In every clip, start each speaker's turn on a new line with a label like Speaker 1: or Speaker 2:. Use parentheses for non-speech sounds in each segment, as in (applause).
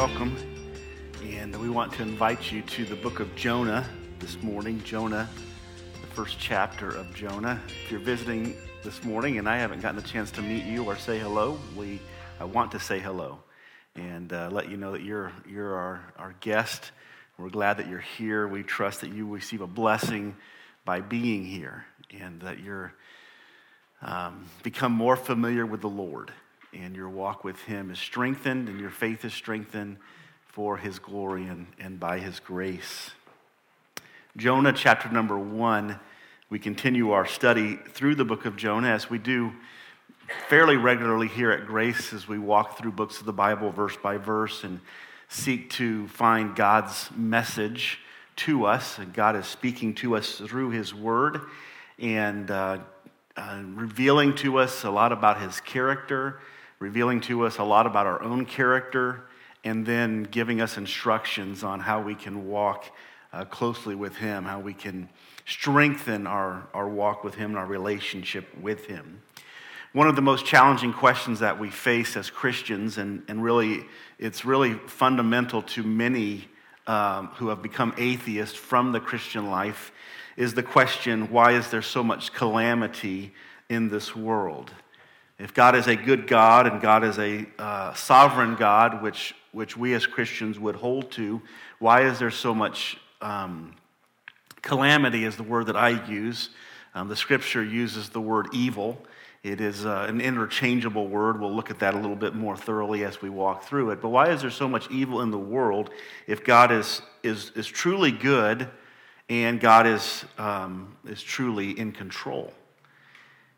Speaker 1: welcome. And we want to invite you to the book of Jonah this morning. Jonah, the first chapter of Jonah. If you're visiting this morning and I haven't gotten a chance to meet you or say hello, we I want to say hello and uh, let you know that you're, you're our, our guest. We're glad that you're here. We trust that you receive a blessing by being here and that you're um, become more familiar with the Lord and your walk with Him is strengthened and your faith is strengthened for His glory and, and by His grace. Jonah chapter number one, we continue our study through the book of Jonah as we do fairly regularly here at Grace as we walk through books of the Bible verse by verse and seek to find God's message to us. And God is speaking to us through His Word and uh, uh, revealing to us a lot about His character revealing to us a lot about our own character, and then giving us instructions on how we can walk uh, closely with Him, how we can strengthen our, our walk with Him and our relationship with Him. One of the most challenging questions that we face as Christians, and, and really, it's really fundamental to many um, who have become atheists from the Christian life, is the question why is there so much calamity in this world? If God is a good God and God is a uh, sovereign God, which, which we as Christians would hold to, why is there so much um, calamity, is the word that I use. Um, the scripture uses the word evil. It is uh, an interchangeable word. We'll look at that a little bit more thoroughly as we walk through it. But why is there so much evil in the world if God is, is, is truly good and God is, um, is truly in control?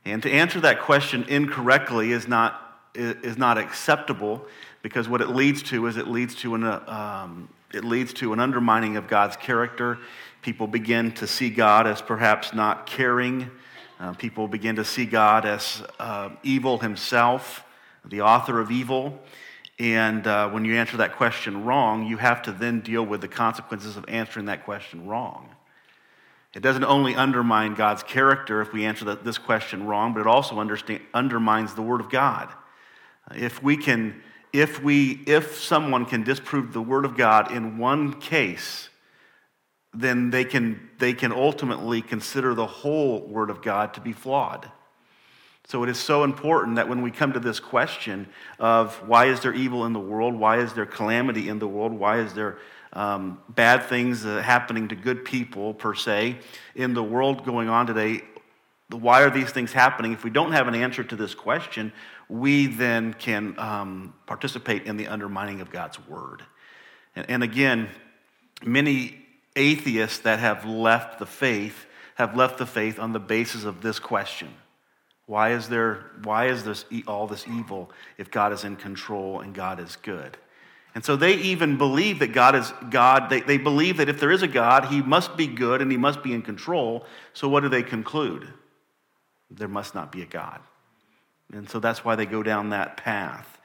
Speaker 1: And to answer that question incorrectly is not, is not acceptable because what it leads to is it leads to an, um, it leads to an undermining of God's character. People begin to see God as perhaps not caring. Uh, people begin to see God as uh, evil himself, the author of evil. And uh, when you answer that question wrong, you have to then deal with the consequences of answering that question wrong. It doesn't only undermine God's character if we answer this question wrong, but it also undermines the Word of God. If we can, if we, if someone can disprove the Word of God in one case, then they can, they can ultimately consider the whole Word of God to be flawed. So it is so important that when we come to this question of why is there evil in the world, why is there calamity in the world, why is there um, bad things happening to good people, per se, in the world going on today. Why are these things happening? If we don't have an answer to this question, we then can um, participate in the undermining of God's word. And, and again, many atheists that have left the faith have left the faith on the basis of this question. Why is there why is this all this evil if God is in control and God is good? And so they even believe that God is God. They, they believe that if there is a God, he must be good and he must be in control. So what do they conclude? There must not be a God. And so that's why they go down that path.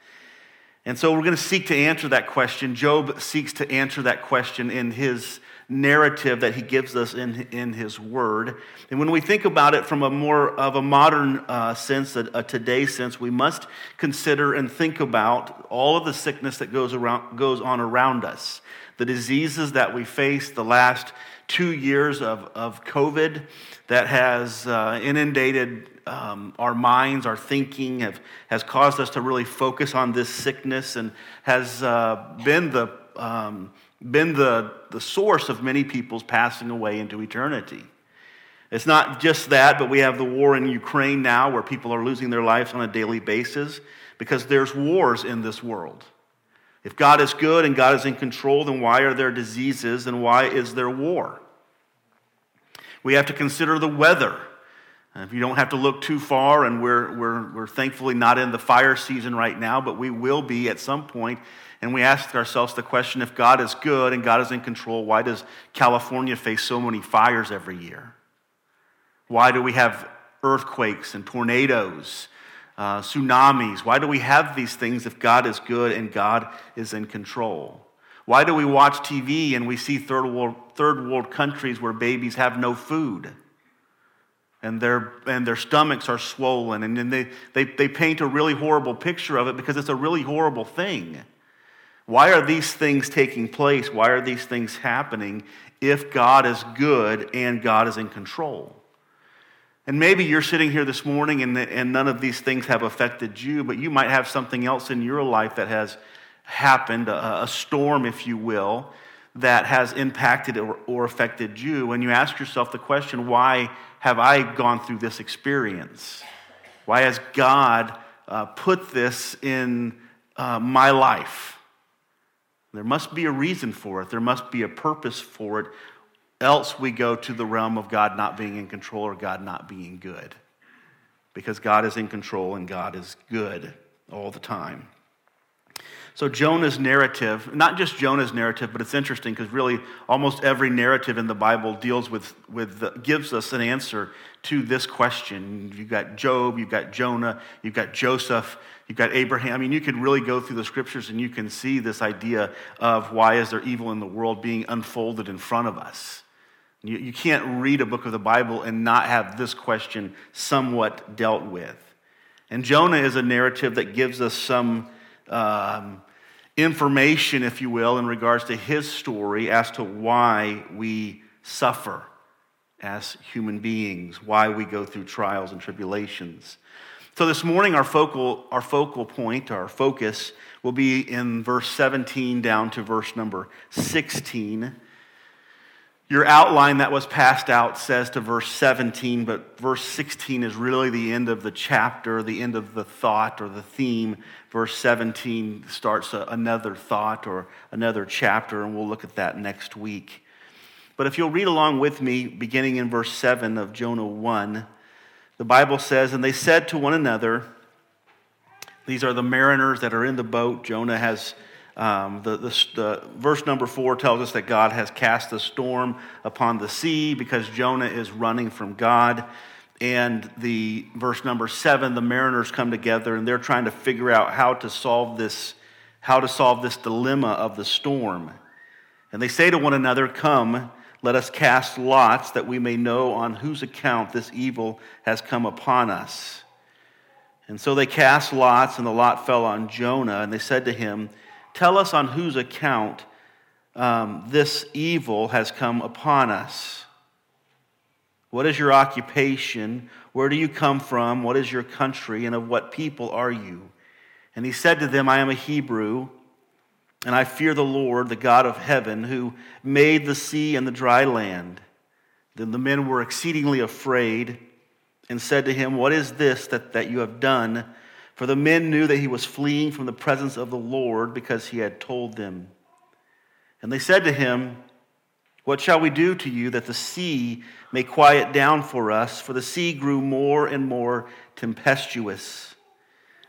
Speaker 1: And so we're going to seek to answer that question. Job seeks to answer that question in his narrative that he gives us in, in his word. And when we think about it from a more of a modern uh, sense, a, a today sense, we must consider and think about all of the sickness that goes, around, goes on around us, the diseases that we face the last two years of, of COVID that has uh, inundated um, our minds, our thinking, have, has caused us to really focus on this sickness and has uh, been the um, been the, the source of many people's passing away into eternity. It's not just that, but we have the war in Ukraine now where people are losing their lives on a daily basis because there's wars in this world. If God is good and God is in control, then why are there diseases and why is there war? We have to consider the weather. If you don't have to look too far, and we're, we're, we're thankfully not in the fire season right now, but we will be at some point and we ask ourselves the question if God is good and God is in control, why does California face so many fires every year? Why do we have earthquakes and tornadoes, uh, tsunamis? Why do we have these things if God is good and God is in control? Why do we watch TV and we see third world, third world countries where babies have no food? And their, and their stomachs are swollen, and then they, they, they paint a really horrible picture of it because it's a really horrible thing. Why are these things taking place? Why are these things happening if God is good and God is in control? And maybe you're sitting here this morning and, and none of these things have affected you, but you might have something else in your life that has happened, a, a storm, if you will, that has impacted or, or affected you. And you ask yourself the question why have I gone through this experience? Why has God uh, put this in uh, my life? There must be a reason for it, there must be a purpose for it. Else, we go to the realm of God not being in control or God not being good. Because God is in control and God is good all the time. So, Jonah's narrative, not just Jonah's narrative, but it's interesting because really almost every narrative in the Bible deals with, with the, gives us an answer to this question. You've got Job, you've got Jonah, you've got Joseph, you've got Abraham. I mean, you can really go through the scriptures and you can see this idea of why is there evil in the world being unfolded in front of us. You, you can't read a book of the Bible and not have this question somewhat dealt with. And Jonah is a narrative that gives us some um, information, if you will, in regards to his story as to why we suffer as human beings, why we go through trials and tribulations. So this morning, our focal, our focal point, our focus, will be in verse 17 down to verse number 16. Your outline that was passed out says to verse 17, but verse 16 is really the end of the chapter, the end of the thought or the theme. Verse 17 starts another thought or another chapter, and we'll look at that next week. But if you'll read along with me, beginning in verse 7 of Jonah 1, the Bible says, And they said to one another, These are the mariners that are in the boat. Jonah has um, the, the, the, verse number four tells us that God has cast a storm upon the sea because Jonah is running from God. And the verse number seven, the mariners come together and they're trying to figure out how to solve this, how to solve this dilemma of the storm. And they say to one another, Come, let us cast lots that we may know on whose account this evil has come upon us. And so they cast lots, and the lot fell on Jonah, and they said to him, Tell us on whose account um, this evil has come upon us. What is your occupation? Where do you come from? What is your country? And of what people are you? And he said to them, I am a Hebrew, and I fear the Lord, the God of heaven, who made the sea and the dry land. Then the men were exceedingly afraid and said to him, What is this that, that you have done? For the men knew that he was fleeing from the presence of the Lord because he had told them. And they said to him, What shall we do to you that the sea may quiet down for us? For the sea grew more and more tempestuous.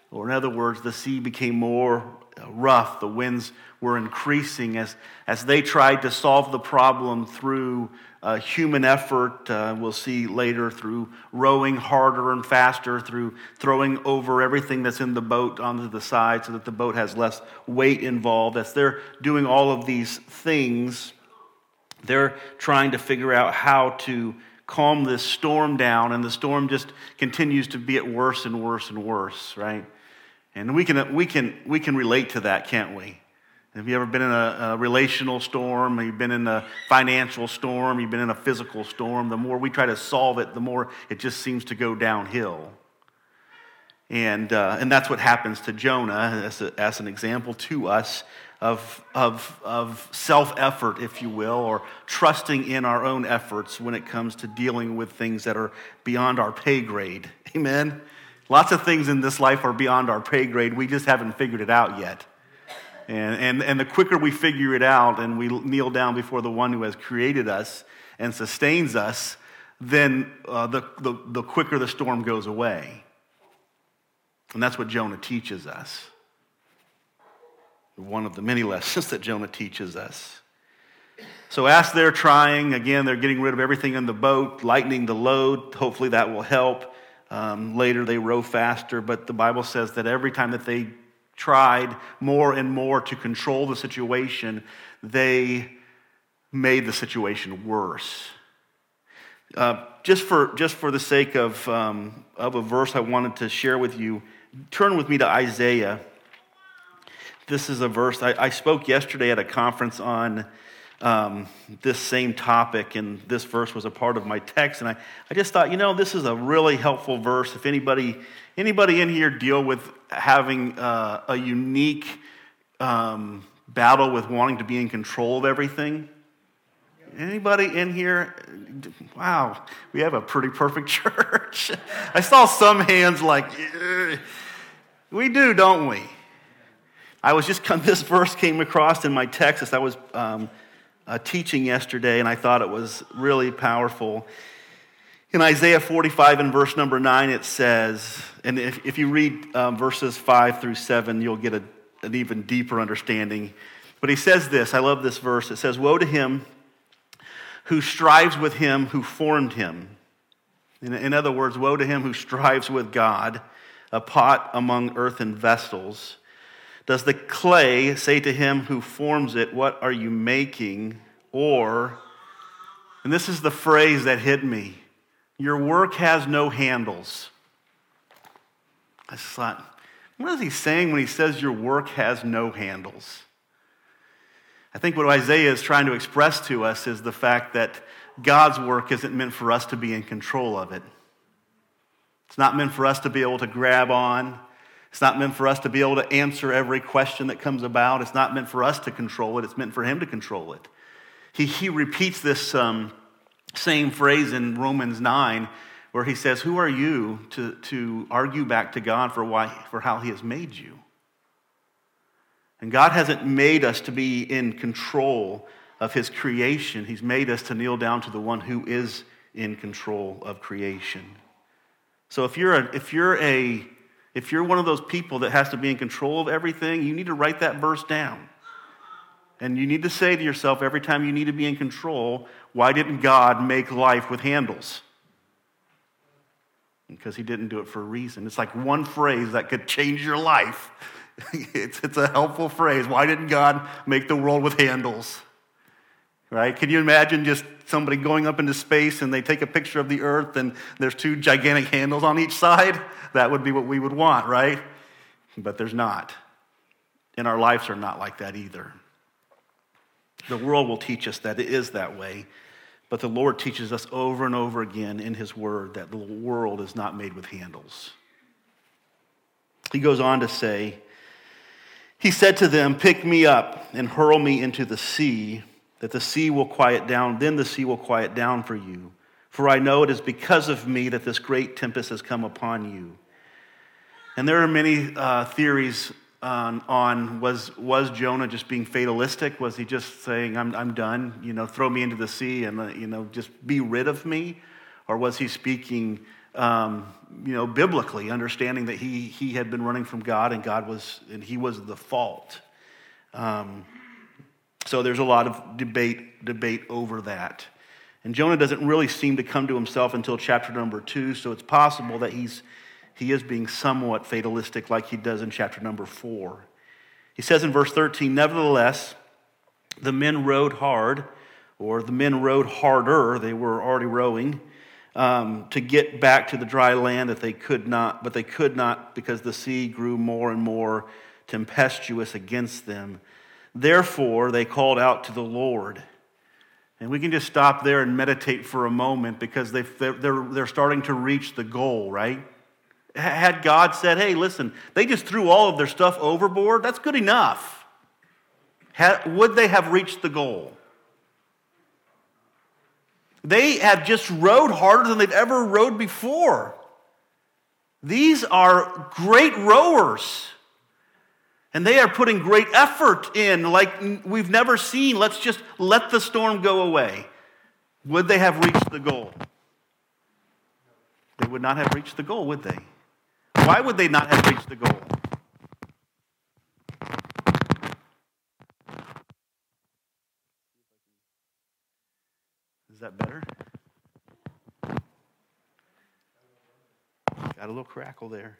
Speaker 1: Or, in other words, the sea became more uh, rough. The winds were increasing as, as they tried to solve the problem through uh, human effort. Uh, we'll see later through rowing harder and faster, through throwing over everything that's in the boat onto the side so that the boat has less weight involved. As they're doing all of these things, they're trying to figure out how to calm this storm down, and the storm just continues to get worse and worse and worse, right? And we can, we can, we can relate to that, can't we? Have you ever been in a, a, relational storm? You've been in a financial storm? You've been in a physical storm? The more we try to solve it, the more it just seems to go downhill. And, uh, and that's what happens to Jonah as, a, as an example to us of, of, of self effort, if you will, or trusting in our own efforts when it comes to dealing with things that are beyond our pay grade. (laughs) Amen? Lots of things in this life are beyond our pay grade. We just haven't figured it out yet. And, and, and the quicker we figure it out and we kneel down before the one who has created us and sustains us, then uh, the, the, the quicker the storm goes away. And that's what Jonah teaches us. One of the many lessons that Jonah teaches us. So, as they're trying, again, they're getting rid of everything in the boat, lightening the load. Hopefully, that will help. Um, later, they row faster, but the Bible says that every time that they tried more and more to control the situation, they made the situation worse. Uh, just, for, just for the sake of, um, of a verse I wanted to share with you, turn with me to Isaiah this is a verse I, I spoke yesterday at a conference on um, this same topic, and this verse was a part of my text. And I, I just thought, you know, this is a really helpful verse. If anybody, anybody in here deal with having uh, a unique um, battle with wanting to be in control of everything, Anybody in here? Wow, we have a pretty perfect (laughs) church. I saw some hands like, we do, don't we? I was just, (laughs) this verse came across in my text as I was um, uh, teaching yesterday, and I thought it was really powerful. In Isaiah 45 and verse number 9, it says, and if, if you read um, verses 5 through 7, you'll get a, an even deeper understanding. But he says this, I love this verse. It says, Woe to him who strives with him who formed him. In, in other words, woe to him who strives with God, a pot among earthen vessels. Does the clay say to him who forms it, What are you making? Or, and this is the phrase that hit me your work has no handles. I just thought, what is he saying when he says your work has no handles? I think what Isaiah is trying to express to us is the fact that God's work isn't meant for us to be in control of it. It's not meant for us to be able to grab on. It's not meant for us to be able to answer every question that comes about. It's not meant for us to control it. It's meant for Him to control it. He, he repeats this um, same phrase in Romans 9 where he says, Who are you to, to argue back to God for, why, for how He has made you? And God hasn't made us to be in control of his creation. He's made us to kneel down to the one who is in control of creation. So if you're a, if you're a if you're one of those people that has to be in control of everything, you need to write that verse down. And you need to say to yourself every time you need to be in control, why didn't God make life with handles? Because he didn't do it for a reason. It's like one phrase that could change your life (laughs) it's, it's a helpful phrase. Why didn't God make the world with handles? Right? Can you imagine just somebody going up into space and they take a picture of the earth and there's two gigantic handles on each side? That would be what we would want, right? But there's not. And our lives are not like that either. The world will teach us that it is that way, but the Lord teaches us over and over again in His Word that the world is not made with handles. He goes on to say, he said to them, Pick me up and hurl me into the sea, that the sea will quiet down. Then the sea will quiet down for you. For I know it is because of me that this great tempest has come upon you. And there are many uh, theories on, on, was, was Jonah just being fatalistic? Was he just saying, I'm, I'm done, you know, throw me into the sea and, uh, you know, just be rid of me? Or was he speaking um, you know, biblically, understanding that he, he had been running from God and God was, and he was the fault. Um, so there's a lot of debate, debate over that. And Jonah doesn't really seem to come to himself until chapter number two, so it's possible that he's, he is being somewhat fatalistic like he does in chapter number four. He says in verse 13, Nevertheless, the men rowed hard, or the men rowed harder, they were already rowing um, to get back to the dry land that they could not, but they could not because the sea grew more and more tempestuous against them. Therefore, they called out to the Lord. And we can just stop there and meditate for a moment because they, they're, they're starting to reach the goal, right? Had God said, hey, listen, they just threw all of their stuff overboard, that's good enough. Had, would they have reached the goal? They have just rowed harder than they've ever rowed before. These are great rowers. And they are putting great effort in, like we've never seen. Let's just let the storm go away. Would they have reached the goal? They would not have reached the goal, would they? Why would they not have reached the goal? Is that better? Got a little crackle there.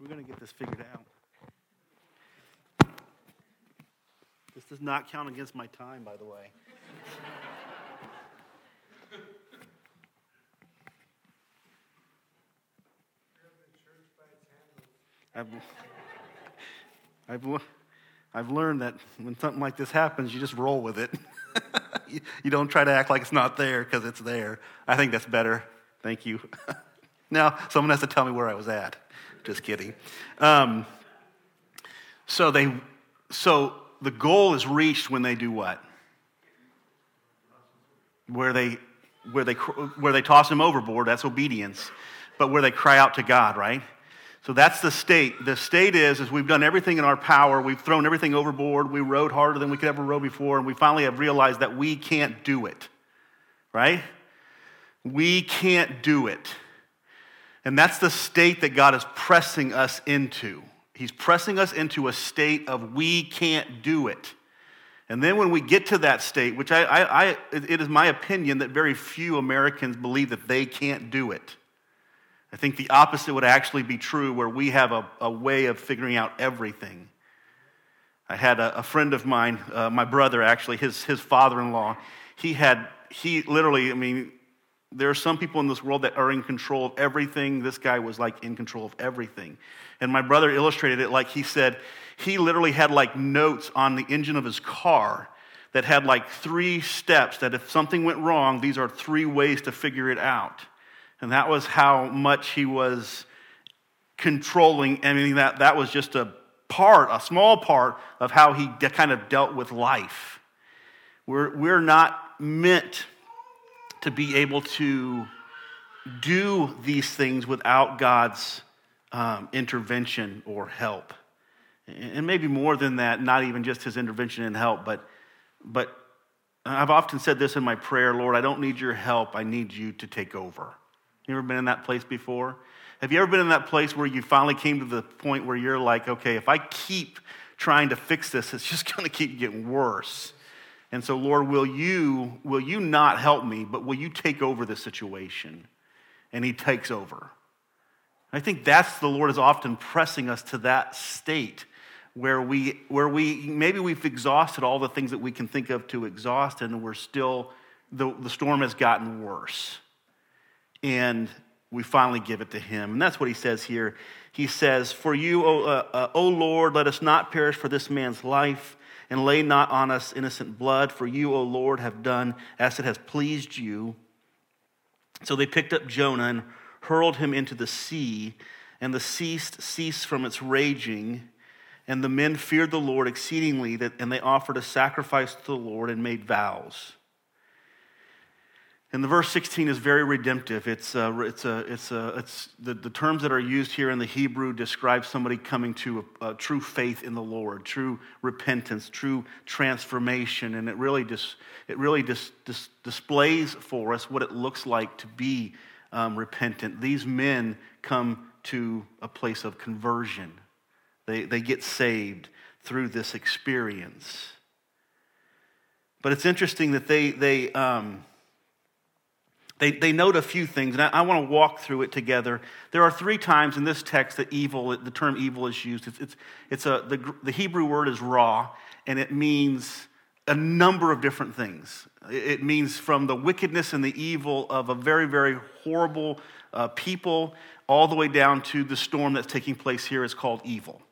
Speaker 1: We're going to get this figured out. does not count against my time, by the way. I've, I've, I've learned that when something like this happens, you just roll with it. (laughs) you, you don't try to act like it's not there because it's there. I think that's better. Thank you. (laughs) now, someone has to tell me where I was at. Just kidding. Um, so they, so the goal is reached when they do what? Where they, where they, where they toss him overboard. That's obedience. But where they cry out to God, right? So that's the state. The state is, is we've done everything in our power. We've thrown everything overboard. We rowed harder than we could ever row before, and we finally have realized that we can't do it. Right? We can't do it. And that's the state that God is pressing us into. He's pressing us into a state of we can't do it. And then when we get to that state, which I, I, I it is my opinion that very few Americans believe that they can't do it. I think the opposite would actually be true, where we have a, a way of figuring out everything. I had a, a friend of mine, uh, my brother actually, his, his father in law, he had, he literally, I mean, there are some people in this world that are in control of everything. This guy was like in control of everything. And my brother illustrated it like he said, he literally had like notes on the engine of his car that had like three steps that if something went wrong, these are three ways to figure it out. And that was how much he was controlling. I mean, that, that was just a part, a small part of how he de- kind of dealt with life. We're, we're not meant to be able to do these things without God's um, intervention or help. And maybe more than that, not even just his intervention and help, but, but I've often said this in my prayer Lord, I don't need your help, I need you to take over. You ever been in that place before? Have you ever been in that place where you finally came to the point where you're like, okay, if I keep trying to fix this, it's just (laughs) going to keep getting worse. And so, Lord, will you, will you not help me, but will you take over the situation? And he takes over. I think that's the Lord is often pressing us to that state where we, where we maybe we've exhausted all the things that we can think of to exhaust, and we're still, the, the storm has gotten worse and we finally give it to him. And that's what he says here. He says, For you, o, uh, uh, o Lord, let us not perish for this man's life, and lay not on us innocent blood, for you, O Lord, have done as it has pleased you. So they picked up Jonah and hurled him into the sea, and the sea ceased from its raging. And the men feared the Lord exceedingly, and they offered a sacrifice to the Lord and made vows. And the verse 16 is very redemptive. It's, uh, it's, uh, it's, uh, it's the, the terms that are used here in the Hebrew describe somebody coming to a, a true faith in the Lord, true repentance, true transformation. And it really, just, it really just, just displays for us what it looks like to be um, repentant. These men come to a place of conversion, they, they get saved through this experience. But it's interesting that they, they, um, they, they note a few things, and I, I want to walk through it together. There are three times in this text that evil, the term evil is used. It's, it's, it's a, the, the Hebrew word is ra, and it means a number of different things. It means from the wickedness and the evil of a very, very horrible uh, people, all the way down to the storm that's taking place here is called evil.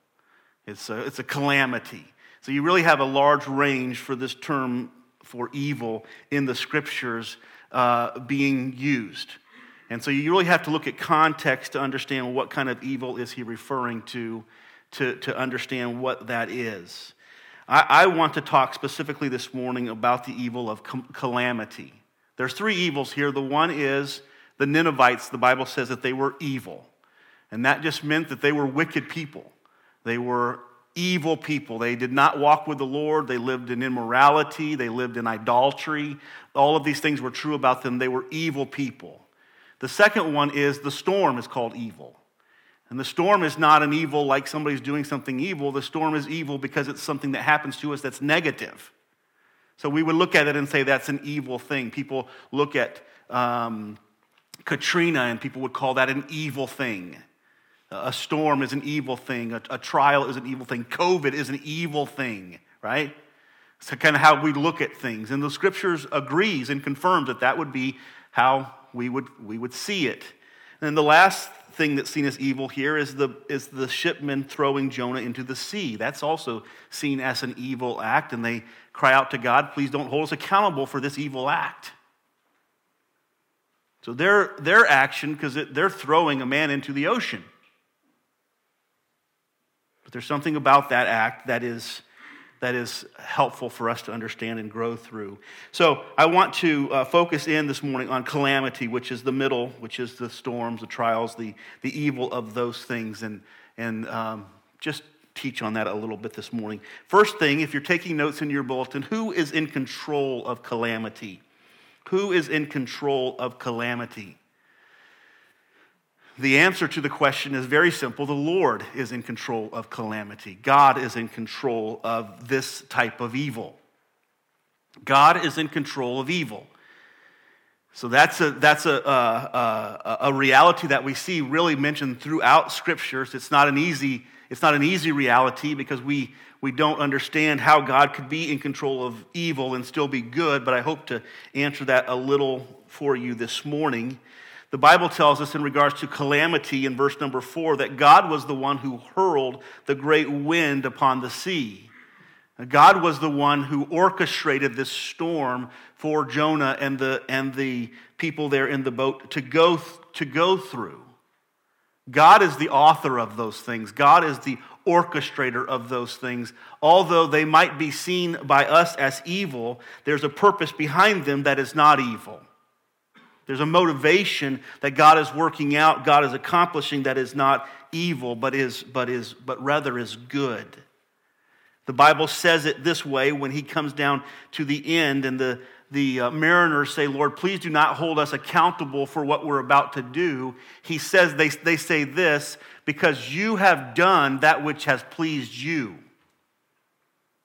Speaker 1: It's a, it's a calamity. So you really have a large range for this term for evil in the scriptures uh, being used. And so you really have to look at context to understand what kind of evil is he referring to, to, to understand what that is. I, I want to talk specifically this morning about the evil of calamity. There's three evils here. The one is the Ninevites, the Bible says that they were evil. And that just meant that they were wicked people. They were evil people. They did not walk with the Lord. They lived in immorality. They lived in idolatry. All of these things were true about them. They were evil people. The second one is the storm is called evil. And the storm is not an evil like somebody's doing something evil. The storm is evil because it's something that happens to us that's negative. So we would look at it and say that's an evil thing. People look at um, Katrina and people would call that an evil thing. A storm is an evil thing. A, a, trial is an evil thing. COVID is an evil thing, right? It's kind of how we look at things. And the scriptures agrees and confirms that that would be how we would, we would see it. And the last thing that's seen as evil here is the, is the shipmen throwing Jonah into the sea. That's also seen as an evil act, and they cry out to God, please don't hold us accountable for this evil act. So their, their action, because they're throwing a man into the ocean. But there's something about that act that is, that is helpful for us to understand and grow through. So I want to uh, focus in this morning on calamity, which is the middle, which is the storms, the trials, the, the evil of those things, and, and um, just teach on that a little bit this morning. First thing, if you're taking notes in your bulletin, who is in control of calamity? Who is in control of calamity? The answer to the question is very simple. The Lord is in control of calamity. God is in control of this type of evil. God is in control of evil. So that's a, that's a, a, a, reality that we see really mentioned throughout scriptures. It's not an easy, it's not an easy reality because we, we don't understand how God could be in control of evil and still be good, but I hope to answer that a little for you this morning. The Bible tells us in regards to calamity in verse number four that God was the one who hurled the great wind upon the sea. God was the one who orchestrated this storm for Jonah and the, and the people there in the boat to go, to go through. God is the author of those things. God is the orchestrator of those things. Although they might be seen by us as evil, there's a purpose behind them that is not evil. There's a motivation that God is working out, God is accomplishing that is not evil, but is but is but rather is good. The Bible says it this way when he comes down to the end and the the uh, mariners say, Lord, please do not hold us accountable for what we're about to do. He says, they, they say this, because you have done that which has pleased you.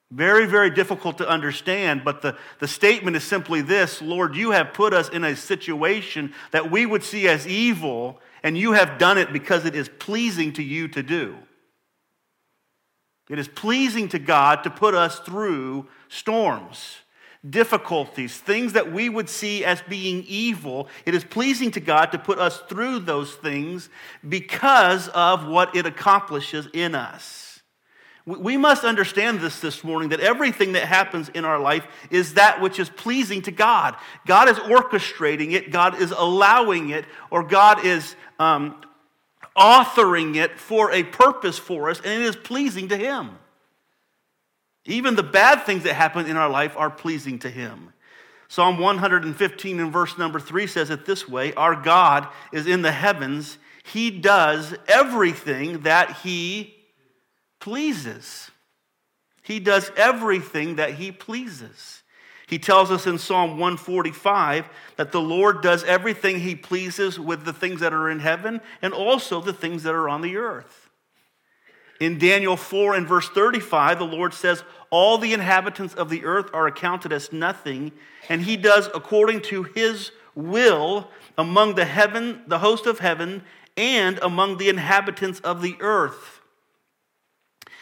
Speaker 1: Very, very difficult to understand, but the, the statement is simply this Lord, you have put us in a situation that we would see as evil, and you have done it because it is pleasing to you to do. It is pleasing to God to put us through storms difficulties, things that we would see as being evil, it is pleasing to God to put us through those things because of what it accomplishes in us. We must understand this this morning that everything that happens in our life is that which is pleasing to God. God is orchestrating it, God is allowing it, or God is um, authoring it for a purpose for us, and it is pleasing to Him. Even the bad things that happen in our life are pleasing to Him. Psalm 115 and verse number 3 says it this way Our God is in the heavens, He does everything that He pleases. He does everything that He pleases. He tells us in Psalm 145 that the Lord does everything He pleases with the things that are in heaven and also the things that are on the earth. In Daniel 4 and verse 35, the Lord says, All the inhabitants of the earth are accounted as nothing, and he does according to his will among the heaven, the host of heaven, and among the inhabitants of the earth.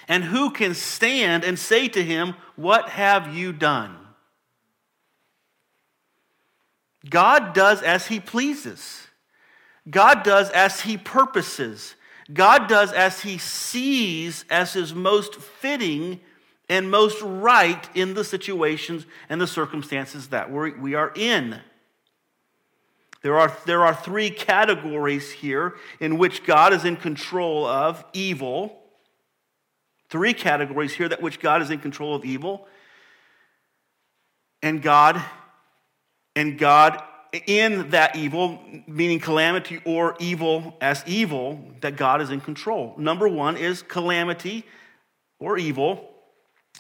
Speaker 1: And who can stand and say to him, What have you done? God does as he pleases. God does as he purposes. God does as he sees as is most fitting and most right in the situations and the circumstances that we're, we are in. There are, there are three categories here in which God is in control of evil. Three categories here that which God is in control of evil. And God, and God in that evil, meaning calamity or evil as evil, that God is in control. Number one is calamity or evil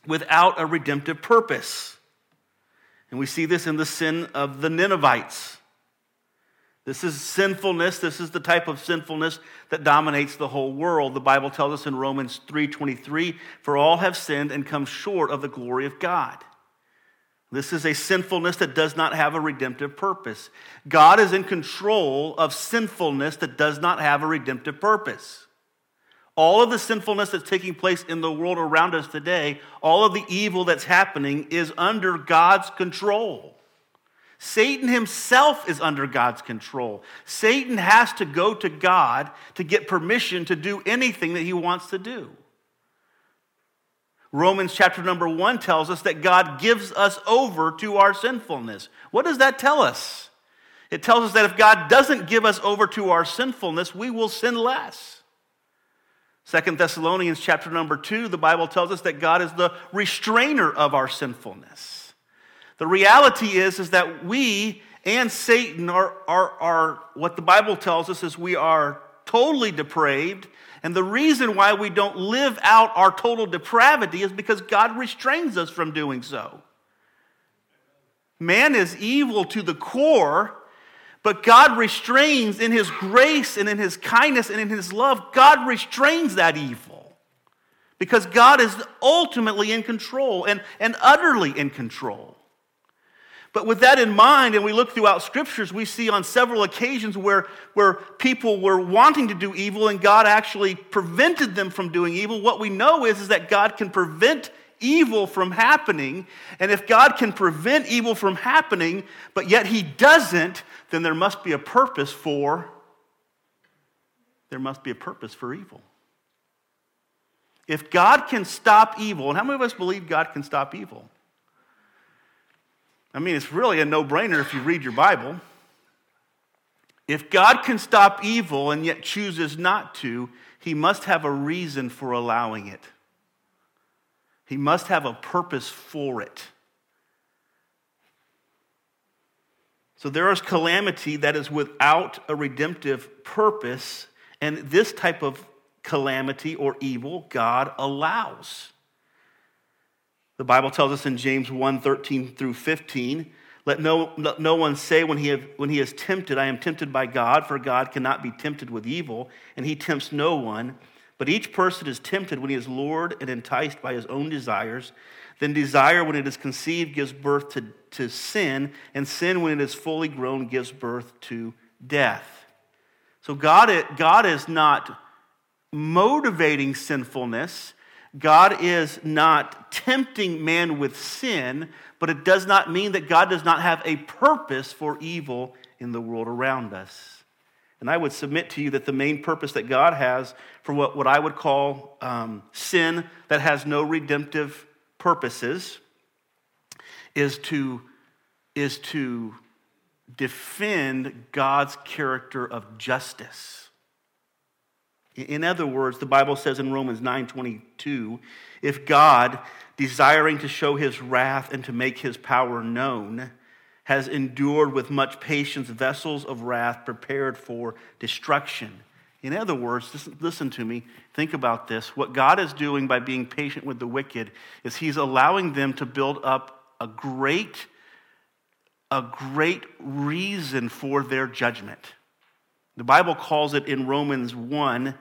Speaker 1: without a redemptive purpose. And we see this in the sin of the Ninevites. This is sinfulness. This is the type of sinfulness that dominates the whole world. The Bible tells us in Romans 3:23, "For all have sinned and come short of the glory of God." This is a sinfulness that does not have a redemptive purpose. God is in control of sinfulness that does not have a redemptive purpose. All of the sinfulness that's taking place in the world around us today, all of the evil that's happening is under God's control. Satan himself is under God's control. Satan has to go to God to get permission to do anything that he wants to do. Romans chapter number one tells us that God gives us over to our sinfulness. What does that tell us? It tells us that if God doesn't give us over to our sinfulness, we will sin less. Second Thessalonians chapter number two, the Bible tells us that God is the restrainer of our sinfulness. The reality is, is that we and Satan are, are, are what the Bible tells us is we are totally depraved. And the reason why we don't live out our total depravity is because God restrains us from doing so. Man is evil to the core, but God restrains in His grace and in His kindness and in His love, God restrains that evil. Because God is ultimately in control and, and utterly in control. But with that in mind, and we look throughout scriptures, we see on several occasions where, where people were wanting to do evil and God actually prevented them from doing evil. What we know is, is that God can prevent evil from happening. And if God can prevent evil from happening, but yet He doesn't, then there must be a purpose for there must be a purpose for evil. If God can stop evil, and how many of us believe God can stop evil? I mean, it's really a no brainer if you read your Bible. If God can stop evil and yet chooses not to, he must have a reason for allowing it. He must have a purpose for it. So there is calamity that is without a redemptive purpose, and this type of calamity or evil God allows. The Bible tells us in James 1 13 through 15, let no, let no one say when he, have, when he is tempted, I am tempted by God, for God cannot be tempted with evil, and he tempts no one. But each person is tempted when he is lured and enticed by his own desires. Then desire, when it is conceived, gives birth to, to sin, and sin, when it is fully grown, gives birth to death. So God, God is not motivating sinfulness. God is not tempting man with sin, but it does not mean that God does not have a purpose for evil in the world around us. And I would submit to you that the main purpose that God has for what, what I would call um, sin that has no redemptive purposes is to, is to defend God's character of justice. In other words, the Bible says in Romans 9:22, if God, desiring to show his wrath and to make his power known, has endured with much patience vessels of wrath prepared for destruction. In other words, listen, to me, think about this. What God is doing by being patient with the wicked is He's allowing them to build up a great, a great reason for their judgment. The Bible calls it in Romans 1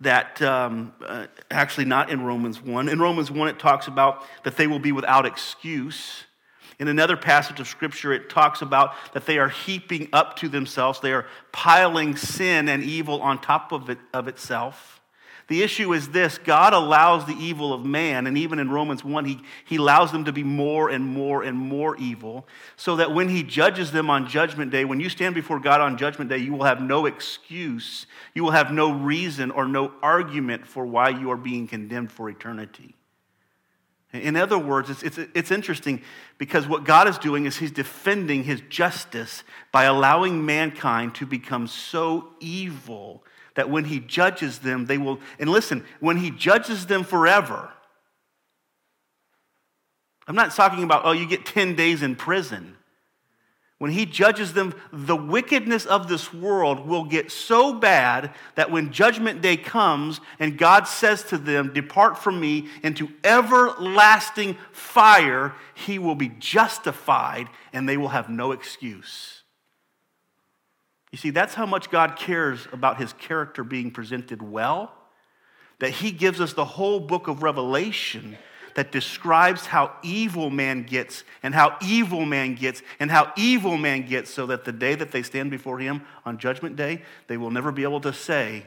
Speaker 1: that, um, uh, actually, not in Romans 1. In Romans 1, it talks about that they will be without excuse. In another passage of Scripture, it talks about that they are heaping up to themselves, they are piling sin and evil on top of, it, of itself. The issue is this God allows the evil of man, and even in Romans 1, he, he allows them to be more and more and more evil, so that when He judges them on Judgment Day, when you stand before God on Judgment Day, you will have no excuse, you will have no reason or no argument for why you are being condemned for eternity. In other words, it's, it's, it's interesting because what God is doing is He's defending His justice by allowing mankind to become so evil that when he judges them, they will, and listen, when he judges them forever, I'm not talking about, oh, you get 10 days in prison. When he judges them, the wickedness of this world will get so bad that when judgment day comes and God says to them, Depart from me into everlasting fire, he will be justified and they will have no excuse. You see, that's how much God cares about his character being presented well, that he gives us the whole book of Revelation that describes how evil man gets and how evil man gets and how evil man gets so that the day that they stand before him on judgment day, they will never be able to say,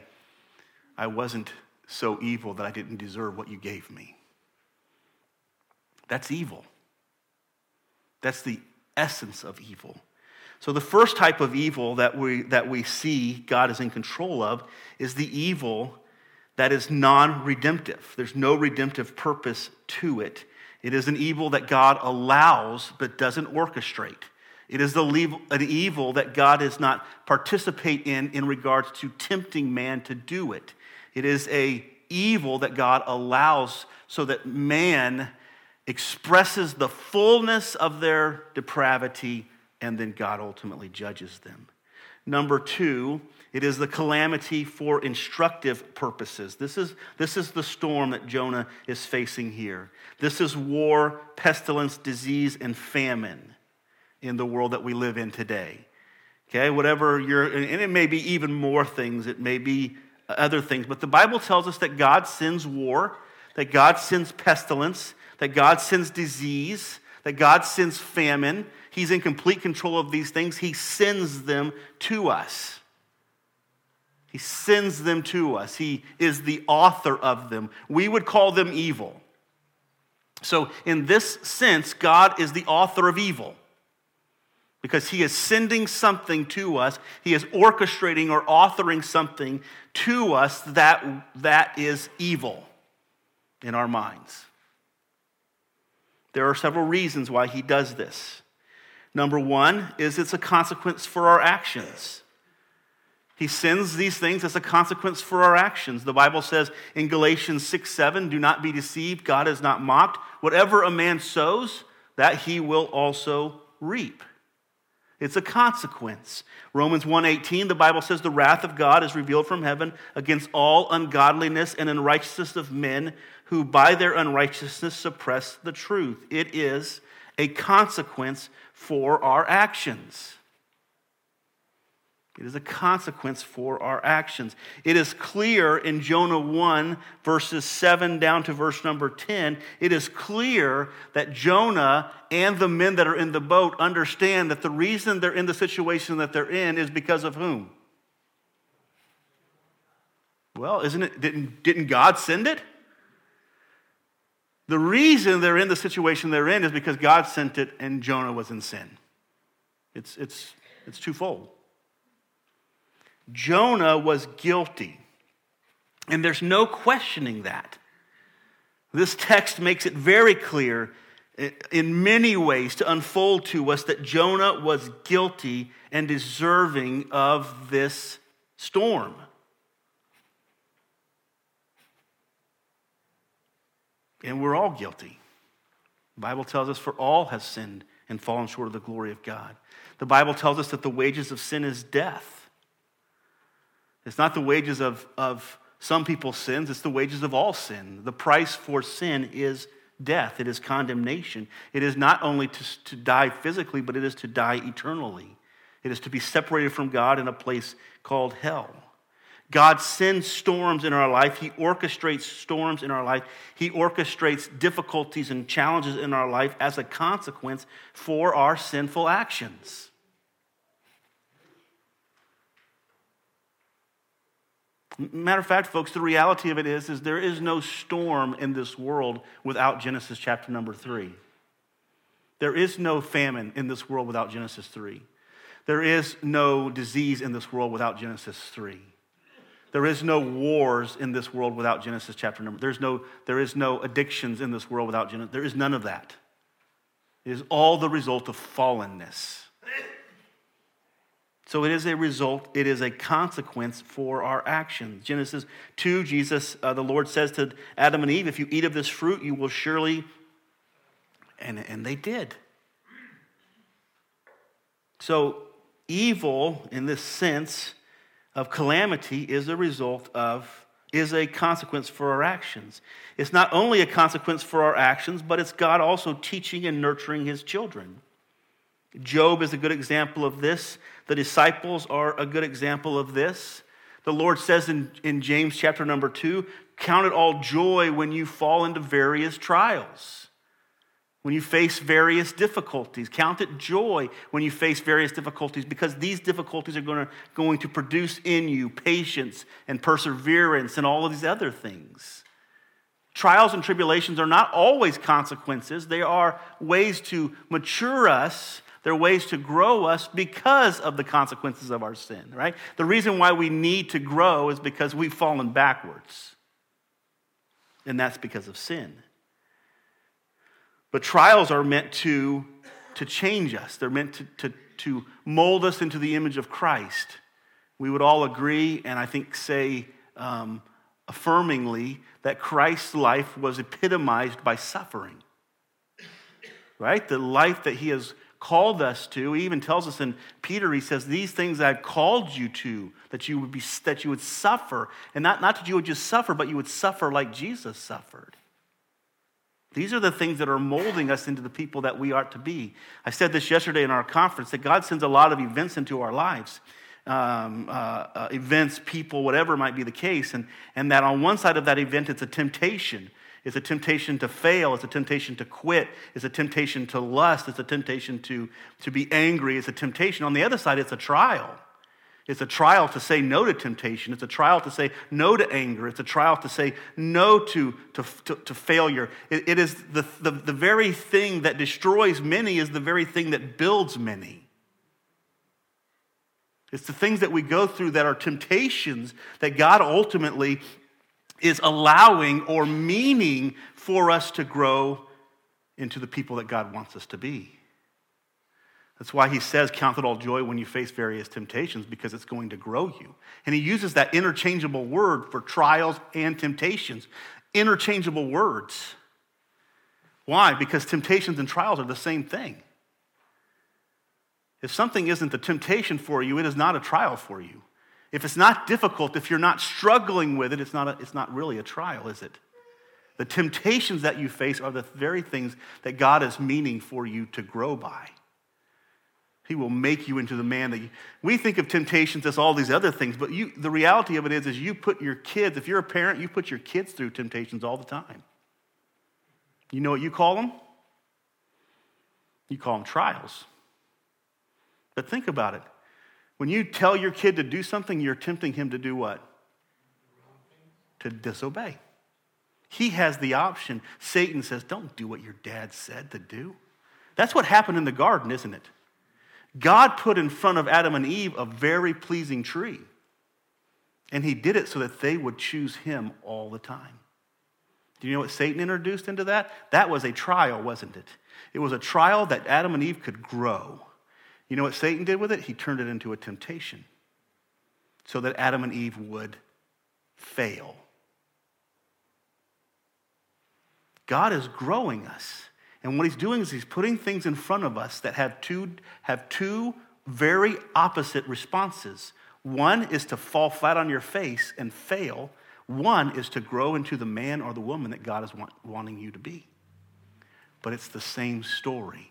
Speaker 1: I wasn't so evil that I didn't deserve what you gave me. That's evil. That's the essence of evil. So, the first type of evil that we, that we see God is in control of is the evil that is non redemptive. There's no redemptive purpose to it. It is an evil that God allows but doesn't orchestrate. It is an evil that God does not participate in in regards to tempting man to do it. It is a evil that God allows so that man expresses the fullness of their depravity and then God ultimately judges them. Number two, it is the calamity for instructive purposes. This is, this is the storm that Jonah is facing here. This is war, pestilence, disease, and famine in the world that we live in today. Okay, whatever you're, and it may be even more things, it may be other things, but the Bible tells us that God sends war, that God sends pestilence, that God sends disease, that God sends famine. He's in complete control of these things. He sends them to us. He sends them to us. He is the author of them. We would call them evil. So, in this sense, God is the author of evil because he is sending something to us. He is orchestrating or authoring something to us that, that is evil in our minds. There are several reasons why he does this. Number one is it's a consequence for our actions. He sends these things as a consequence for our actions. The Bible says in Galatians 6 7, do not be deceived. God is not mocked. Whatever a man sows, that he will also reap. It's a consequence. Romans 1:18 the Bible says the wrath of God is revealed from heaven against all ungodliness and unrighteousness of men who by their unrighteousness suppress the truth. It is a consequence for our actions. It is a consequence for our actions. It is clear in Jonah 1, verses 7 down to verse number 10, it is clear that Jonah and the men that are in the boat understand that the reason they're in the situation that they're in is because of whom? Well, isn't it, didn't, didn't God send it? The reason they're in the situation they're in is because God sent it and Jonah was in sin. It's, it's, it's twofold. Jonah was guilty. And there's no questioning that. This text makes it very clear eh, in many ways to unfold to us that Jonah was guilty and deserving of this storm. And we're all guilty. The Bible tells us, for all have sinned and fallen short of the glory of God. The Bible tells us that the wages of sin is death. It's not the wages of, of some people's sins, it's the wages of all sin. The price for sin is death, it is condemnation. It is not only to, to die physically, but it is to die eternally. It is to be separated from God in a place called hell. God sends storms in our life. He orchestrates storms in our life. He orchestrates difficulties and challenges in our life as a consequence for our sinful actions. Matter of fact, folks, the reality of it is, is there is no storm in this world without Genesis chapter number three. There is no famine in this world without Genesis 3. There is no disease in this world without Genesis 3. There is no wars in this world without Genesis chapter number. There's no, there is no addictions in this world without Genesis. There is none of that. It is all the result of fallenness. So it is a result, it is a consequence for our actions. Genesis 2, Jesus, uh, the Lord says to Adam and Eve, if you eat of this fruit, you will surely, and, and they did. So evil, in this sense of calamity, is a result of, is a consequence for our actions. It's not only a consequence for our actions, but it's God also teaching and nurturing his children. Job is a good example of this. The disciples are a good example of this. The Lord says in, in James chapter number two, count it all joy when you fall into various trials, when you face various difficulties. Count it joy when you face various difficulties because these difficulties are going to, going to produce in you patience and perseverance and all of these other things. Trials and tribulations are not always consequences, they are ways to mature us They're ways to grow us because of the consequences of our sin, right? The reason why we need to grow is because we've fallen backwards. And that's because of sin. But trials are meant to, to change us, they're meant to, to, to mold us into the image of Christ. We would all agree, and I think say um, affirmingly, that Christ's life was epitomized by suffering. Right? The life that he has called us to. He even tells us in Peter, he says, These things I've called you to, that you would be that you would suffer. And not, not that you would just suffer, but you would suffer like Jesus suffered. These are the things that are molding us into the people that we are to be. I said this yesterday in our conference that God sends a lot of events into our lives. Um, uh, uh, events, people, whatever might be the case, and, and that on one side of that event, it's a temptation. It's a temptation to fail. It's a temptation to quit. It's a temptation to lust. It's a temptation to, to be angry. It's a temptation. On the other side, it's a trial. It's a trial to say no to temptation. It's a trial to say no to anger. It's a trial to say no to, to, to, to failure. It, it is the, the, the very thing that destroys many, is the very thing that builds many. It's the things that we go through that are temptations that God ultimately is allowing or meaning for us to grow into the people that God wants us to be. That's why he says, Count it all joy when you face various temptations, because it's going to grow you. And he uses that interchangeable word for trials and temptations. Interchangeable words. Why? Because temptations and trials are the same thing. If something isn't a temptation for you, it is not a trial for you. If it's not difficult, if you're not struggling with it, it's not, a, it's not really a trial, is it? The temptations that you face are the very things that God is meaning for you to grow by. He will make you into the man that you, we think of temptations as all these other things, but you, the reality of it is, is you put your kids, if you're a parent, you put your kids through temptations all the time. You know what you call them? You call them trials. But think about it. When you tell your kid to do something, you're tempting him to do what? To disobey. He has the option. Satan says, Don't do what your dad said to do. That's what happened in the garden, isn't it? God put in front of Adam and Eve a very pleasing tree. And he did it so that they would choose him all the time. Do you know what Satan introduced into that? That was a trial, wasn't it? It was a trial that Adam and Eve could grow. You know what Satan did with it? He turned it into a temptation so that Adam and Eve would fail. God is growing us. And what he's doing is he's putting things in front of us that have two, have two very opposite responses. One is to fall flat on your face and fail. One is to grow into the man or the woman that God is want, wanting you to be. But it's the same story.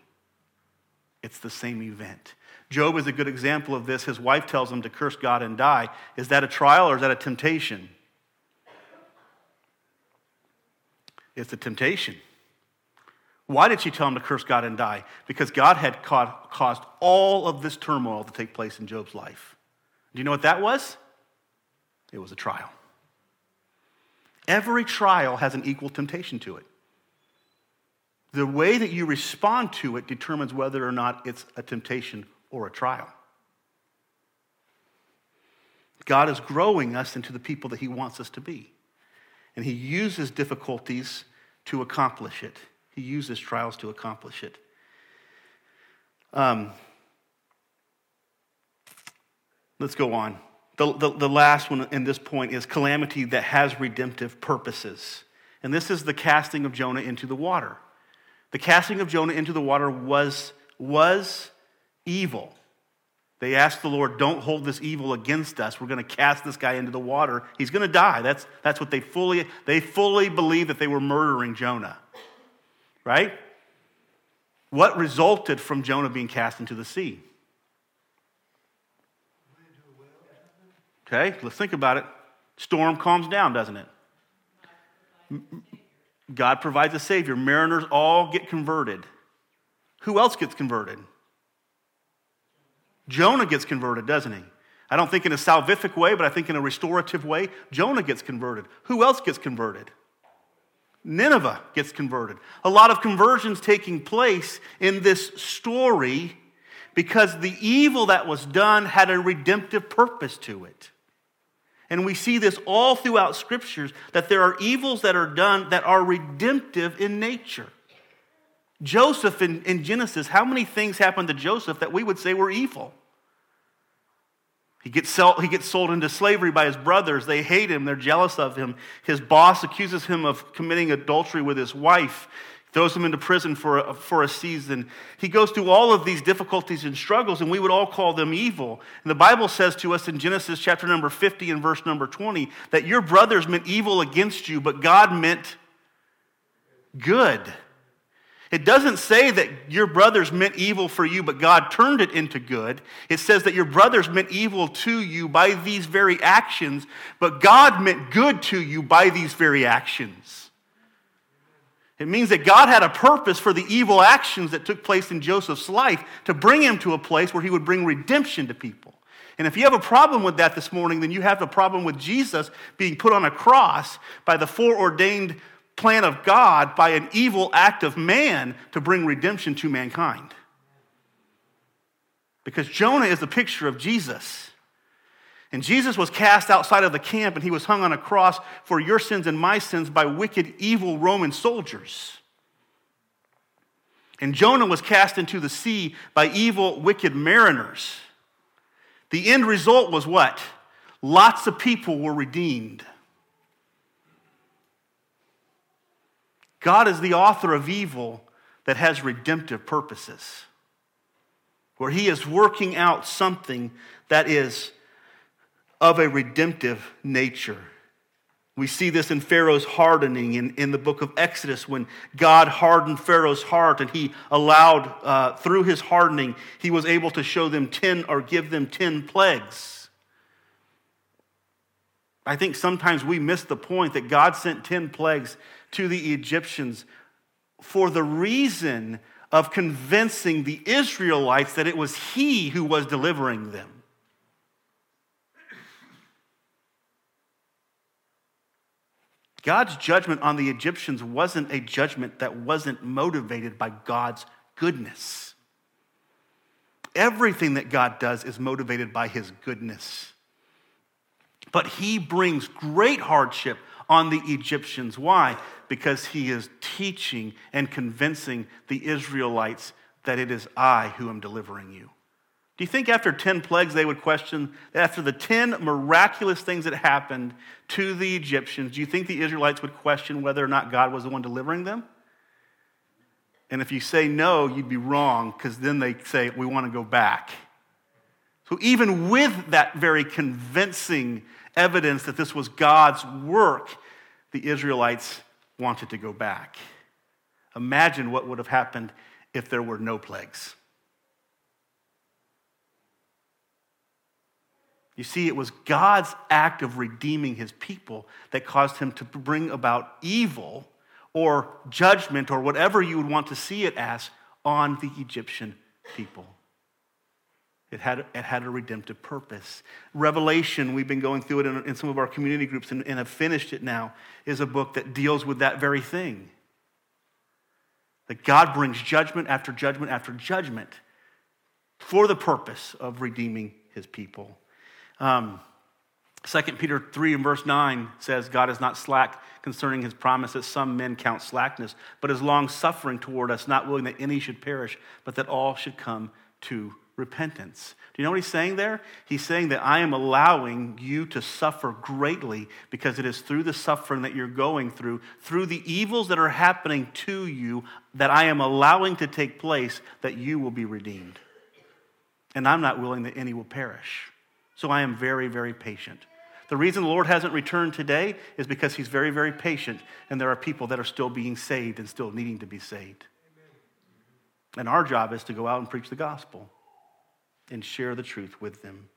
Speaker 1: It's the same event. Job is a good example of this. His wife tells him to curse God and die. Is that a trial or is that a temptation? It's a temptation. Why did she tell him to curse God and die? Because God had caused all of this turmoil to take place in Job's life. Do you know what that was? It was a trial. Every trial has an equal temptation to it the way that you respond to it determines whether or not it's a temptation or a trial. God is growing us into the people that He wants us to be. And He uses difficulties to accomplish it, He uses trials to accomplish it. Um, let's go on. The, the, the last one in this point is calamity that has redemptive purposes. And this is the casting of Jonah into the water. The casting of Jonah into the water was, was evil. They asked the Lord, Don't hold this evil against us. We're going to cast this guy into the water. He's going to die. That's, that's what they fully, they fully believed that they were murdering Jonah. Right? What resulted from Jonah being cast into the sea? Okay, let's think about it. Storm calms down, doesn't it? God provides a Savior. Mariners all get converted. Who else gets converted? Jonah gets converted, doesn't he? I don't think in a salvific way, but I think in a restorative way. Jonah gets converted. Who else gets converted? Nineveh gets converted. A lot of conversions taking place in this story. because the evil that was done had a redemptive purpose to it. And we see this all throughout scriptures that there are evils that are done that are redemptive in nature. Joseph in, in Genesis, how many things happened to Joseph that we would say were evil? He gets, sell, he gets sold into slavery by his brothers. They hate him, they're jealous of him. His boss accuses him of committing adultery with his wife throws him into prison for a, for a season. He goes through all of these difficulties and struggles, and we would all call them evil. And the Bible says to us in Genesis chapter number 50 and verse number 20 that your brothers meant evil against you, but God meant good. It doesn't say that your brothers meant evil for you, but God turned it into good. It says that your brothers meant evil to you by these very actions, but God meant good to you by these very actions. It means that God had a purpose for the evil actions that took place in Joseph's life to bring him to a place where he would bring redemption to people. And if you have a problem with that this morning, then you have a problem with Jesus being put on a cross by the foreordained plan of God by an evil act of man to bring redemption to mankind. Because Jonah is the picture of Jesus. And Jesus was cast outside of the camp and he was hung on a cross for your sins and my sins by wicked, evil Roman soldiers. And Jonah was cast into the sea by evil, wicked mariners. The end result was what? Lots of people were redeemed. God is the author of evil that has redemptive purposes, where he is working out something that is of a redemptive nature. We see this in Pharaoh's hardening in, in the book of Exodus when God hardened Pharaoh's heart and he allowed, uh, through his hardening, he was able to show them 10 or give them 10 plagues. I think sometimes we miss the point that God sent 10 plagues to the Egyptians for the reason of convincing the Israelites that it was he who was delivering them. God's judgment on the Egyptians wasn't a judgment that wasn't motivated by God's goodness. Everything that God does is motivated by his goodness. But he brings great hardship on the Egyptians. Why? Because he is teaching and convincing the Israelites that it is I who am delivering you. Do you think after 10 plagues they would question, after the 10 miraculous things that happened to the Egyptians, do you think the Israelites would question whether or not God was the one delivering them? And if you say no, you'd be wrong because then they say, we want to go back. So, even with that very convincing evidence that this was God's work, the Israelites wanted to go back. Imagine what would have happened if there were no plagues. You see, it was God's act of redeeming his people that caused him to bring about evil or judgment or whatever you would want to see it as on the Egyptian people. It had, it had a redemptive purpose. Revelation, we've been going through it in, in some of our community groups and, and have finished it now, is a book that deals with that very thing. That God brings judgment after judgment after judgment for the purpose of redeeming his people. Um, 2 Peter 3 and verse 9 says, God is not slack concerning his promise that some men count slackness, but is long suffering toward us, not willing that any should perish, but that all should come to repentance. Do you know what he's saying there? He's saying that I am allowing you to suffer greatly because it is through the suffering that you're going through, through the evils that are happening to you, that I am allowing to take place, that you will be redeemed. And I'm not willing that any will perish. So I am very, very patient. The reason the Lord hasn't returned today is because he's very, very patient, and there are people that are still being saved and still needing to be saved. And our job is to go out and preach the gospel and share the truth with them.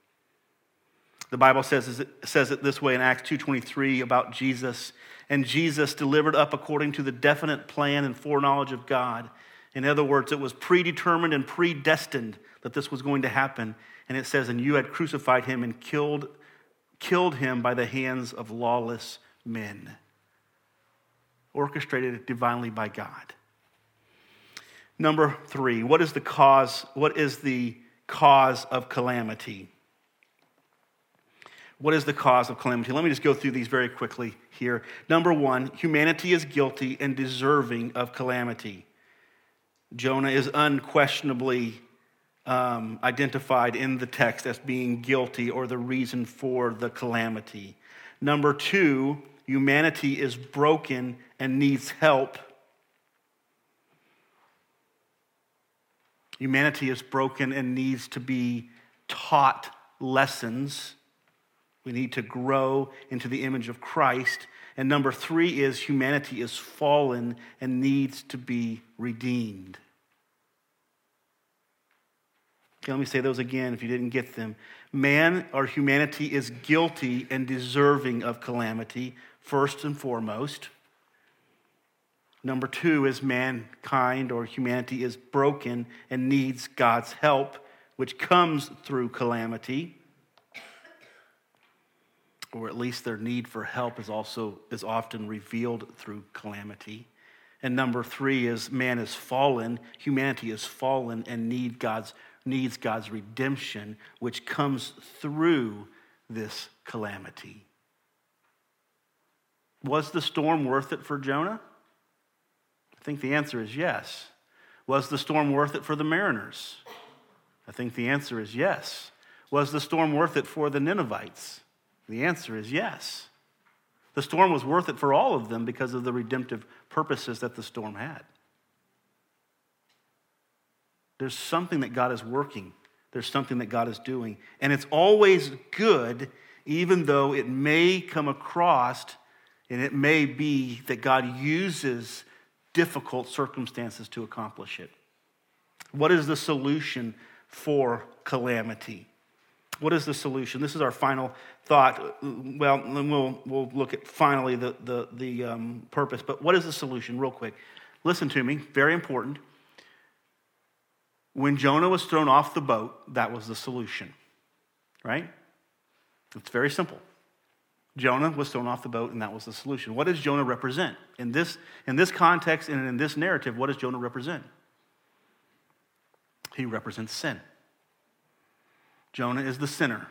Speaker 1: The Bible says, says it this way in Acts 2.23 about Jesus. And Jesus delivered up according to the definite plan and foreknowledge of God. In other words, it was predetermined and predestined that this was going to happen. And it says, And you had crucified him and killed, killed him by the hands of lawless men, orchestrated divinely by God. Number three, what is the cause? What is the cause of calamity. What is the cause of calamity? Let me just go through these very quickly here. Number one, humanity is guilty and deserving of calamity. Jonah is unquestionably um, identified in the text as being guilty or the reason for the calamity. Number two, humanity is broken and needs help. Humanity is broken and needs to be taught lessons. We need to grow into the image of Christ. And number three is humanity is fallen and needs to be redeemed. Okay, let me say those again if you didn't get them. Man or humanity is guilty and deserving of calamity, first and foremost. Number two is mankind or humanity is broken and needs God's help, which comes through calamity. Or at least their need for help is also is often revealed through calamity. And number three is man is fallen, humanity is fallen and need God's, needs God's redemption, which comes through this calamity. Was the storm worth it for Jonah? I think the answer is yes. Was the storm worth it for the mariners? I think the answer is yes. Was the storm worth it for the Ninevites? The answer is yes. The storm was worth it for all of them because of the redemptive purposes that the storm had. There's something that God is working, there's something that God is doing. And it's always good, even though it may come across and it may be that God uses difficult circumstances to accomplish it. What is the solution for calamity? What is the solution? This is our final thought. Well, we'll, we'll look at finally the, the, the um, purpose, but what is the solution, real quick? Listen to me, very important. When Jonah was thrown off the boat, that was the solution, right? It's very simple. Jonah was thrown off the boat, and that was the solution. What does Jonah represent? In this, in this context and in this narrative, what does Jonah represent? He represents sin. Jonah is the sinner.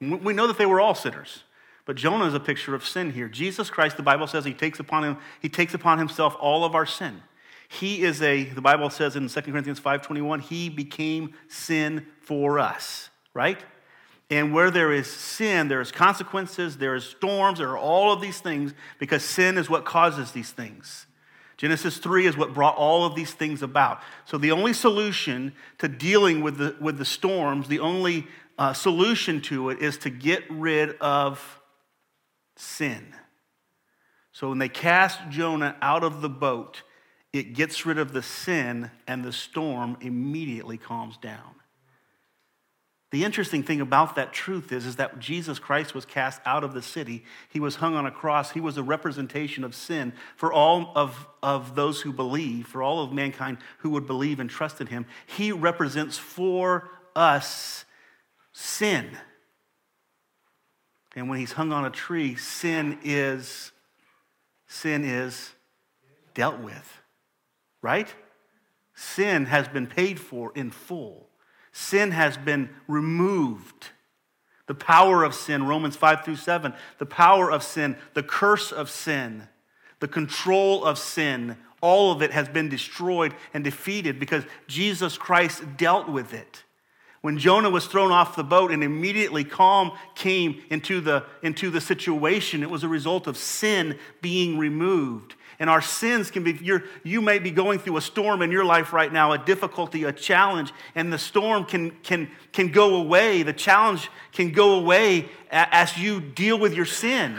Speaker 1: We know that they were all sinners, but Jonah is a picture of sin here. Jesus Christ, the Bible says, he takes upon him, he takes upon himself all of our sin. He is a, the Bible says in 2 Corinthians 5.21, he became sin for us, right? And where there is sin, there is consequences, there is storms, there are all of these things because sin is what causes these things. Genesis 3 is what brought all of these things about. So the only solution to dealing with the, with the storms, the only uh, solution to it is to get rid of sin. So when they cast Jonah out of the boat, it gets rid of the sin and the storm immediately calms down. The interesting thing about that truth is, is that Jesus Christ was cast out of the city. He was hung on a cross. He was a representation of sin for all of, of those who believe, for all of mankind who would believe and trust in him. He represents for us sin. And when he's hung on a tree, sin is sin is dealt with. Right? Sin has been paid for in full. Sin has been removed. The power of sin, Romans 5 through 7, the power of sin, the curse of sin, the control of sin, all of it has been destroyed and defeated because Jesus Christ dealt with it. When Jonah was thrown off the boat and immediately calm came into the, into the situation, it was a result of sin being removed. And our sins can be, you're, you may be going through a storm in your life right now, a difficulty, a challenge, and the storm can, can, can go away. The challenge can go away as you deal with your sin.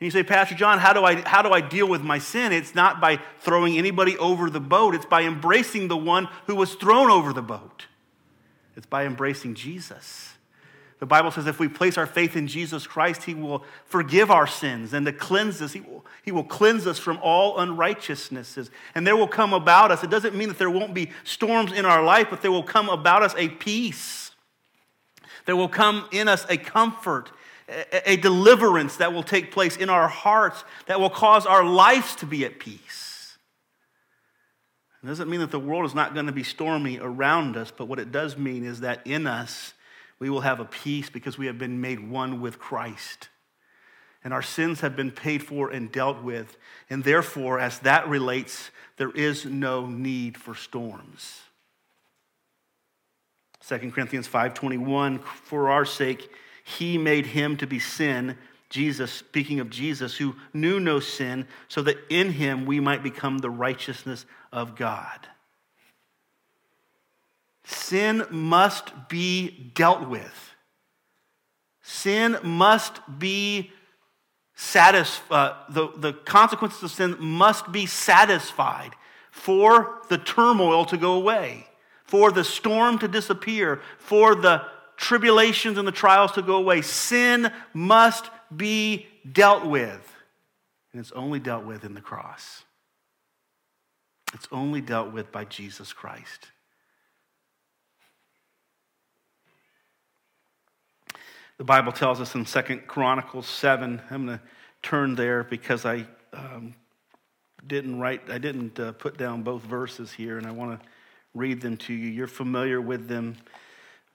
Speaker 1: And you say, Pastor John, how do, I, how do I deal with my sin? It's not by throwing anybody over the boat, it's by embracing the one who was thrown over the boat. It's by embracing Jesus. The Bible says if we place our faith in Jesus Christ, He will forgive our sins and to cleanse us. He will, he will cleanse us from all unrighteousnesses. And there will come about us, it doesn't mean that there won't be storms in our life, but there will come about us a peace. There will come in us a comfort, a, a deliverance that will take place in our hearts that will cause our lives to be at peace. It doesn't mean that the world is not going to be stormy around us, but what it does mean is that in us, we will have a peace because we have been made one with Christ. And our sins have been paid for and dealt with. And therefore, as that relates, there is no need for storms. 2 Corinthians 5:21 for our sake he made him to be sin Jesus speaking of Jesus who knew no sin so that in him we might become the righteousness of God. Sin must be dealt with. Sin must be satisfied. Uh, the, the consequences of sin must be satisfied for the turmoil to go away, for the storm to disappear, for the tribulations and the trials to go away. Sin must be dealt with. And it's only dealt with in the cross. It's only dealt with by Jesus Christ. The Bible tells us in Second Chronicles 7, I'm going to turn there because I um, didn't write, I didn't uh, put down both verses here, and I want to read them to you. You're familiar with them.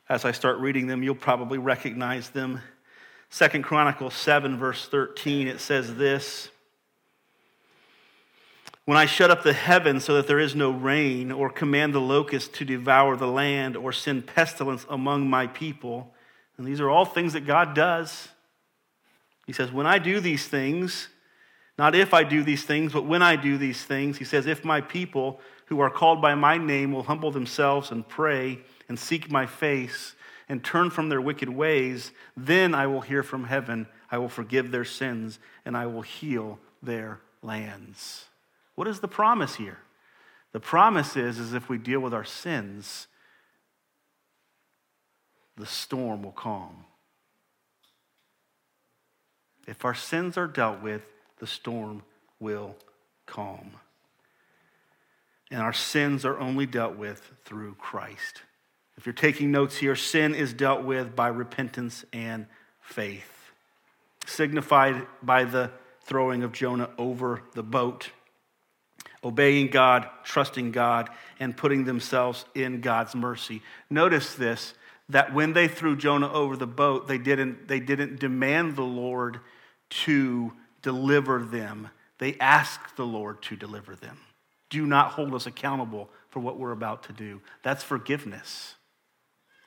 Speaker 1: As I start reading them, you'll probably recognize them. Second Chronicles 7, verse 13, it says this When I shut up the heavens so that there is no rain, or command the locust to devour the land, or send pestilence among my people, and these are all things that God does. He says, When I do these things, not if I do these things, but when I do these things, he says, If my people who are called by my name will humble themselves and pray and seek my face and turn from their wicked ways, then I will hear from heaven. I will forgive their sins and I will heal their lands. What is the promise here? The promise is, is if we deal with our sins, the storm will calm. If our sins are dealt with, the storm will calm. And our sins are only dealt with through Christ. If you're taking notes here, sin is dealt with by repentance and faith, signified by the throwing of Jonah over the boat, obeying God, trusting God, and putting themselves in God's mercy. Notice this that when they threw Jonah over the boat, they didn't, they didn't demand the Lord to deliver them. They asked the Lord to deliver them. Do not hold us accountable for what we're about to do. That's forgiveness.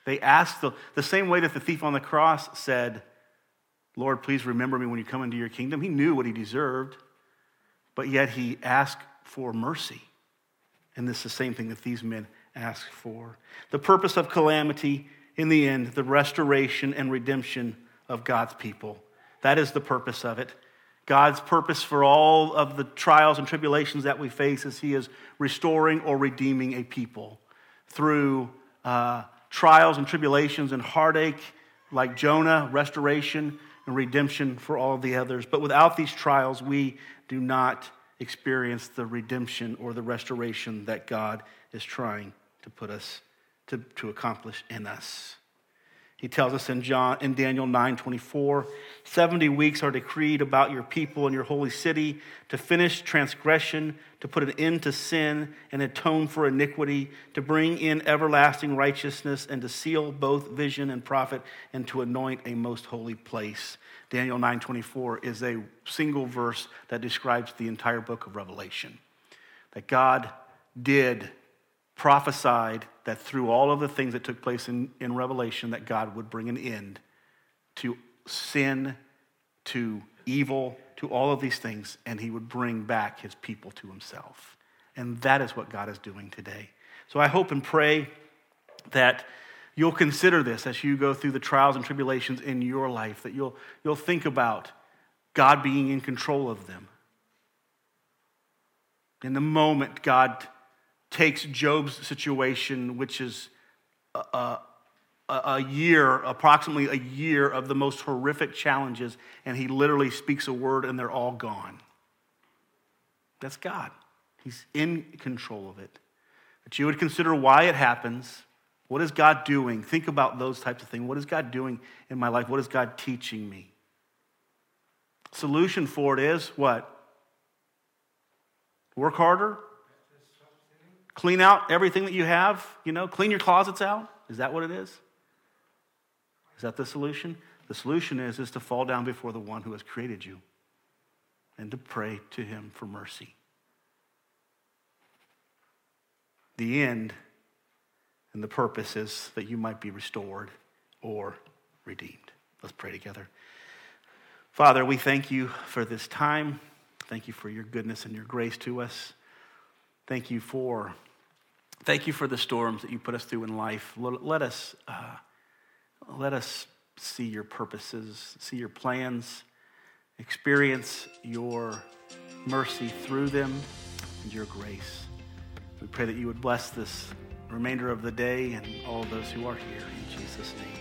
Speaker 1: They asked the, the same way that the thief on the cross said, Lord, please remember me when you come into your kingdom. He knew what he deserved, but yet he asked for mercy. And this is the same thing that these men asked for. The purpose of calamity, in the end, the restoration and redemption of God's people. That is the purpose of it. God's purpose for all of the trials and tribulations that we face is He is restoring or redeeming a people through uh, trials and tribulations and heartache, like Jonah, restoration and redemption for all the others. But without these trials, we do not experience the redemption or the restoration that God is trying to put us to, to accomplish in us. He tells us in John in Daniel 9 24, 70 weeks are decreed about your people and your holy city to finish transgression, to put an end to sin and atone for iniquity, to bring in everlasting righteousness, and to seal both vision and prophet, and to anoint a most holy place. Daniel 9:24 is a single verse that describes the entire book of Revelation. That God did prophesied that through all of the things that took place in, in Revelation, that God would bring an end to sin, to evil, to all of these things, and he would bring back his people to himself. And that is what God is doing today. So I hope and pray that you'll consider this as you go through the trials and tribulations in your life, that you'll, you'll think about God being in control of them. In the moment, God takes Job's situation, which is a, a, a, year, approximately a year of the most horrific challenges, and he literally speaks a word and they're all gone. That's God. He's in control of it. That you would consider why it happens. What is God doing? Think about those types of things. What is God doing in my life? What is God teaching me? Solution for it is what? Work harder, clean out everything that you have, you know, clean your closets out. Is that what it is? Is that the solution? The solution is, is to fall down before the one who has created you and to pray to him for mercy. The end and the purpose is that you might be restored or redeemed. Let's pray together. Father, we thank you for this time. Thank you for your goodness and your grace to us. Thank you for thank you for the storms that you put us through in life. Let us uh, let us see your purposes, see your plans, experience your mercy through them and your grace. We pray that you would bless this remainder of the day and all those who are here in Jesus' name.